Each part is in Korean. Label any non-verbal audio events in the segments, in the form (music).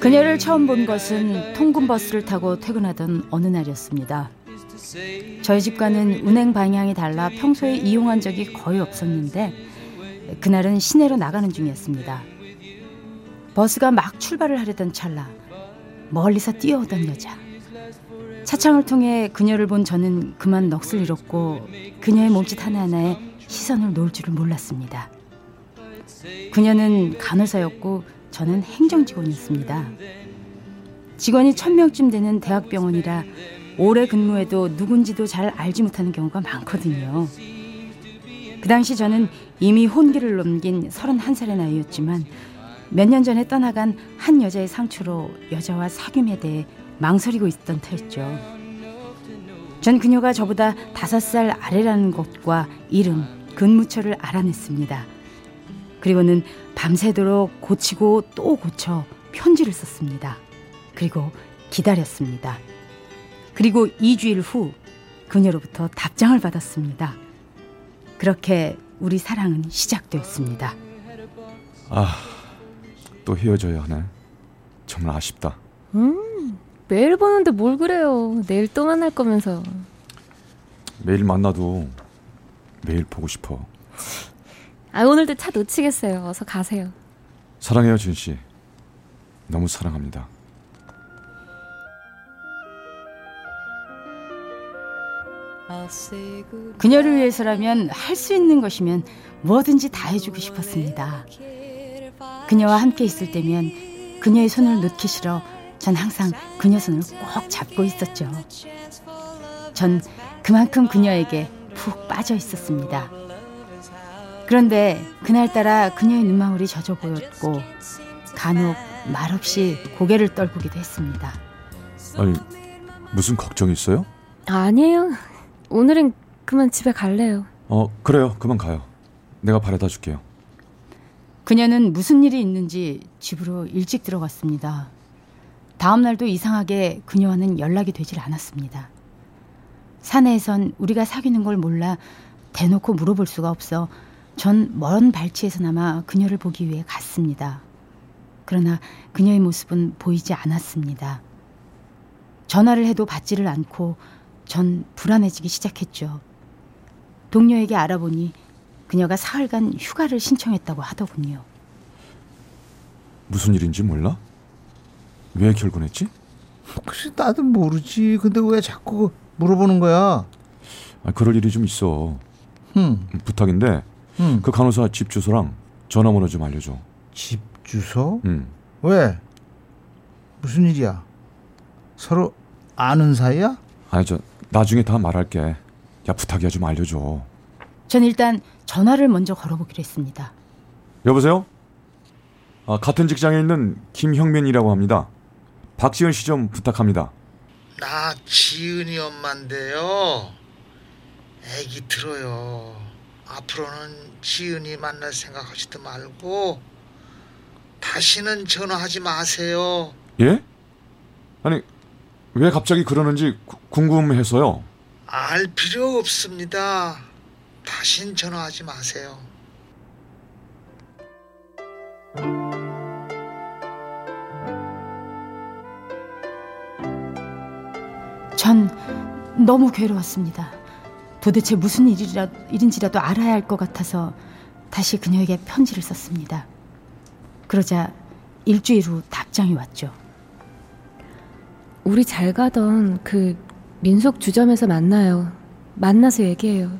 그녀를 처음 본 것은 통근 버스를 타고 퇴근하던 어느 날이었습니다. 저희 집과는 운행 방향이 달라 평소에 이용한 적이 거의 없었는데 그날은 시내로 나가는 중이었습니다. 버스가 막 출발을 하려던 찰나 멀리서 뛰어오던 여자. 차창을 통해 그녀를 본 저는 그만 넋을 잃었고 그녀의 몸짓 하나하나에 시선을 놓을 줄을 몰랐습니다. 그녀는 간호사였고 저는 행정직원이었습니다. 직원이 천명쯤 되는 대학병원이라 오래 근무해도 누군지도 잘 알지 못하는 경우가 많거든요. 그 당시 저는 이미 혼기를 넘긴 31살의 나이였지만 몇 년 전에 떠나간 한 여자의 상처로 여자와 사귐에 대해 망설이고 있던 터였죠. 전 그녀가 저보다 다섯 살 아래라는 것과 이름, 근무처를 알아냈습니다. 그리고는 밤새도록 고치고 또 고쳐 편지를 썼습니다. 그리고 기다렸습니다. 그리고 2주일 후 그녀로부터 답장을 받았습니다. 그렇게 우리 사랑은 시작되었습니다. 아, 또 헤어져야 하네. 정말 아쉽다. 음, 매일 보는데 뭘 그래요. 내일 또 만날 거면서. 매일 만나도 매일 보고 싶어. 아, 오늘도 차 놓치겠어요. 어서 가세요. 사랑해요, 진 씨. 너무 사랑합니다. 그녀를 위해서라면 할 수 있는 것이면 뭐든지 다 해주고 싶었습니다. 그녀와 함께 있을 때면 그녀의 손을 놓기 싫어 전 항상 그녀 손을 꼭 잡고 있었죠. 전 그만큼 그녀에게 푹 빠져 있었습니다. 그런데 그날따라 그녀의 눈망울이 젖어 보였고 간혹 말없이 고개를 떨구기도 했습니다. 아니, 무슨 걱정 있어요? 아니에요. 오늘은 그만 집에 갈래요. 어, 그래요. 그만 가요. 내가 바래다 줄게요. 그녀는 무슨 일이 있는지 집으로 일찍 들어갔습니다. 다음 날도 이상하게 그녀와는 연락이 되질 않았습니다. 사내에선 우리가 사귀는 걸 몰라 대놓고 물어볼 수가 없어 전 먼 발치에서나마 그녀를 보기 위해 갔습니다. 그러나 그녀의 모습은 보이지 않았습니다. 전화를 해도 받지를 않고 전 불안해지기 시작했죠. 동료에게 알아보니 그녀가 사흘간 휴가를 신청했다고 하더군요. 무슨 일인지 몰라? 왜 결혼했지? 글쎄 나도 모르지. 근데 왜 자꾸 물어보는 거야? 아, 그럴 일이 좀 있어. 흠. 부탁인데 응. 그 간호사 집 주소랑 전화번호 좀 알려줘. 집 주소? 응. 왜? 무슨 일이야? 서로 아는 사이야? 아니 저 나중에 다 말할게. 야 부탁이야 좀 알려줘. 전 일단 전화를 먼저 걸어보기로 했습니다. 여보세요? 아, 같은 직장에 있는 김형민이라고 합니다. 박지은 씨 좀 부탁합니다. 나 지은이 엄마인데요. 애기 들어요. 앞으로는 지은이 만날 생각하지도 말고 다시는 전화하지 마세요. 예? 아니 왜 갑자기 그러는지 구- 궁금해서요. 알 필요 없습니다. 다신 전화하지 마세요. 전 너무 괴로웠습니다. 도대체 무슨 일이라, 일인지라도 알아야 할 것 같아서 다시 그녀에게 편지를 썼습니다. 그러자 일주일 후 답장이 왔죠. 우리 잘 가던 그 민속 주점에서 만나요. 만나서 얘기해요.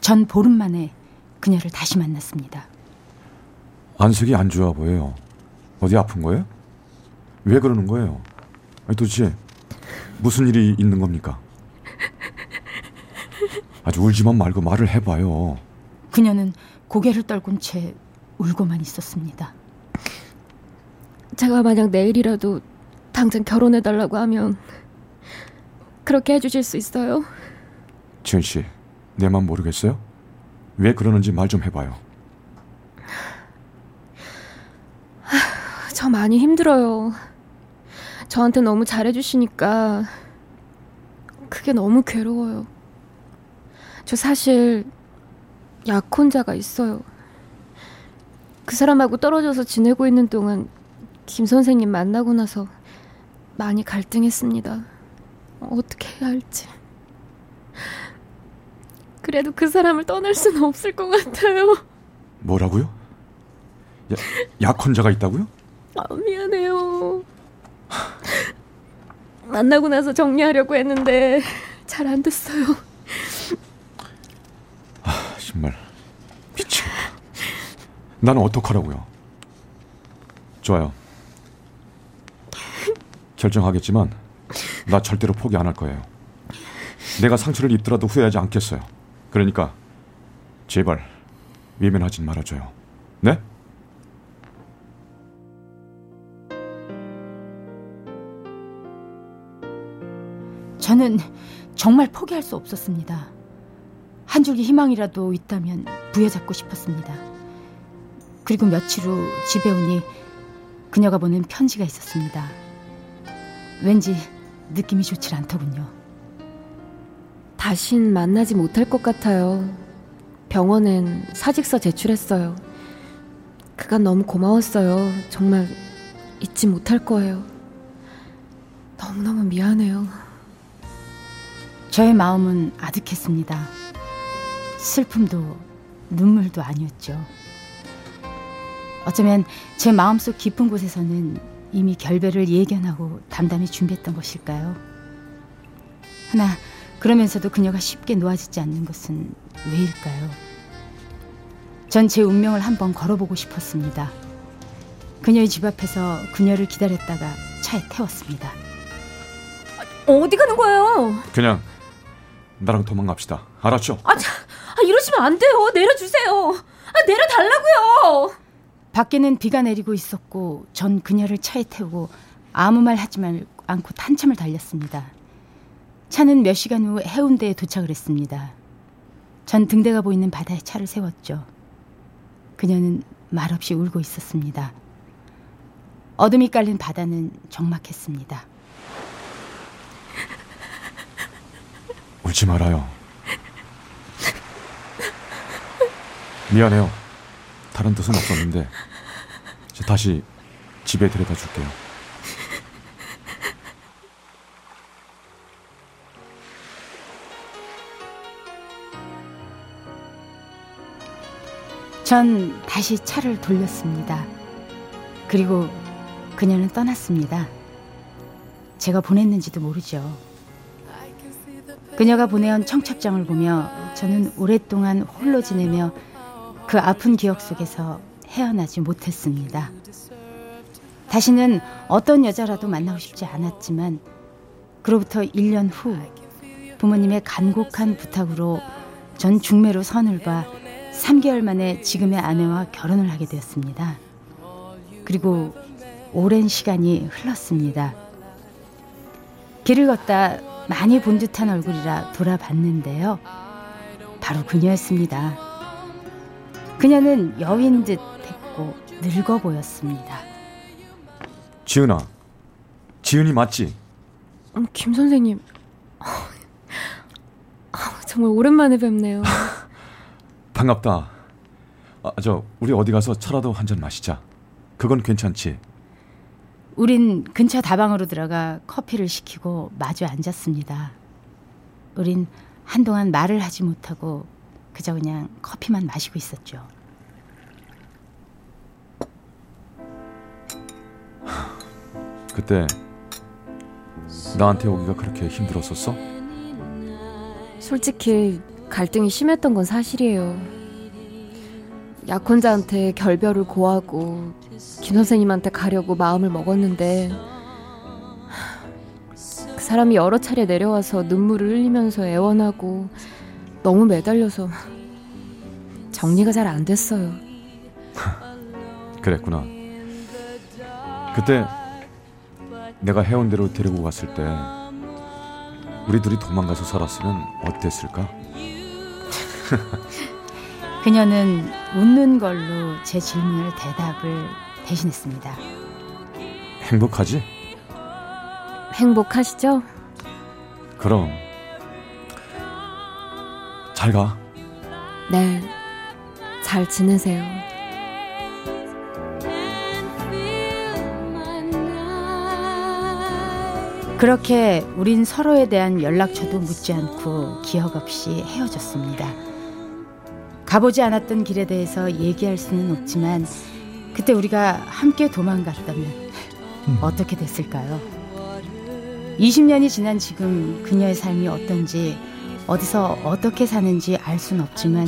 전 보름 만에 그녀를 다시 만났습니다. 안색이 안 좋아 보여요. 어디 아픈 거예요? 왜 그러는 거예요? 아니 도대체 무슨 일이 있는 겁니까? 아주 울지만 말고 말을 해봐요. 그녀는 고개를 떨군 채 울고만 있었습니다. 제가 만약 내일이라도 당장 결혼해달라고 하면 그렇게 해주실 수 있어요? 지은 씨, 내 맘 모르겠어요? 왜 그러는지 말 좀 해봐요. 저 많이 힘들어요. 저한테 너무 잘해주시니까 그게 너무 괴로워요. 저 사실 약혼자가 있어요. 그 사람하고 떨어져서 지내고 있는 동안 김 선생님 만나고 나서 많이 갈등했습니다. 어떻게 해야 할지. 그래도 그 사람을 떠날 수는 없을 것 같아요. 뭐라고요? 야, 약혼자가 있다고요? 아, 미안해요. (laughs) 만나고 나서 정리하려고 했는데 잘 안 됐어요. 아, 정말 미치겠다. 나는 어떡하라고요? 좋아요. 결정하겠지만 나 절대로 포기 안 할 거예요. 내가 상처를 입더라도 후회하지 않겠어요. 그러니까 제발 외면하진 말아줘요. 네? 저는 정말 포기할 수 없었습니다. 한 줄기 희망이라도 있다면 부여잡고 싶었습니다. 그리고 며칠 후 집에 오니 그녀가 보낸 편지가 있었습니다. 왠지 느낌이 좋질 않더군요. 다신 만나지 못할 것 같아요. 병원엔 사직서 제출했어요. 그간 너무 고마웠어요. 정말 잊지 못할 거예요. 너무너무 미안해요. 저의 마음은 아득했습니다. 슬픔도 눈물도 아니었죠. 어쩌면 제 마음속 깊은 곳에서는 이미 결별을 예견하고 담담히 준비했던 것일까요? 하나 그러면서도 그녀가 쉽게 놓아지지 않는 것은 왜일까요? 전 제 운명을 한번 걸어보고 싶었습니다. 그녀의 집 앞에서 그녀를 기다렸다가 차에 태웠습니다. 어디 가는 거예요? 그냥 나랑 도망갑시다. 알았죠? 아, 자, 아 이러시면 안 돼요. 내려주세요. 아, 내려달라고요. 밖에는 비가 내리고 있었고 전 그녀를 차에 태우고 아무 말 하지 않고 한참을 달렸습니다. 차는 몇 시간 후 해운대에 도착을 했습니다. 전 등대가 보이는 바다에 차를 세웠죠. 그녀는 말없이 울고 있었습니다. 어둠이 깔린 바다는 적막했습니다. 울지 말아요. 미안해요. 다른 뜻은 없었는데 다시 집에 데려다 줄게요. 전 다시 차를 돌렸습니다. 그리고 그녀는 떠났습니다. 제가 보냈는지도 모르죠. 그녀가 보내온 청첩장을 보며 저는 오랫동안 홀로 지내며 그 아픈 기억 속에서 헤어나지 못했습니다. 다시는 어떤 여자라도 만나고 싶지 않았지만 그로부터 1년 후 부모님의 간곡한 부탁으로 전 중매로 선을 봐 3개월 만에 지금의 아내와 결혼을 하게 되었습니다. 그리고 오랜 시간이 흘렀습니다. 길을 걷다 많이 본 듯한 얼굴이라 돌아봤는데요. 바로 그녀였습니다. 그녀는 여인 듯 했고 늙어 보였습니다. 지은아, 지은이 맞지? 음, 김 선생님, 정말 오랜만에 뵙네요. (laughs) 반갑다. 아, 저 우리 어디 가서 차라도 한 잔 마시자. 그건 괜찮지? 우린 근처 다방으로 들어가 커피를 시키고 마주 앉았습니다. 우린 한동안 말을 하지 못하고 그저 그냥 커피만 마시고 있었죠. 그때 나한테 오기가 그렇게 힘들었었어? 솔직히 갈등이 심했던 건 사실이에요. 약혼자한테 결별을 고하고 김 선생님한테 가려고 마음을 먹었는데 그 사람이 여러 차례 내려와서 눈물을 흘리면서 애원하고 너무 매달려서 정리가 잘 안 됐어요. (laughs) 그랬구나. 그때 내가 해온 대로 데리고 갔을 때 우리 둘이 도망가서 살았으면 어땠을까? (laughs) 그녀는 웃는 걸로 제 질문을 대답을 대신했습니다. 행복하지? 행복하시죠? 그럼 잘 가. 네. 잘 지내세요. 그렇게 우린 서로에 대한 연락처도 묻지 않고 기억 없이 헤어졌습니다. 가보지 않았던 길에 대해서 얘기할 수는 없지만 그때 우리가 함께 도망갔다면 어떻게 됐을까요? 20년이 지난 지금 그녀의 삶이 어떤지 어디서 어떻게 사는지 알순 없지만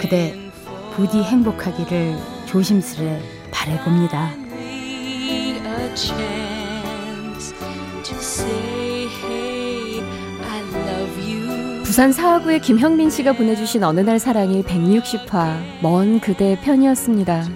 그대 부디 행복하기를 조심스레 바래봅니다. 부산 사하구의 김형민 씨가 보내주신 어느 날 사랑이 160화 먼 그대 편이었습니다.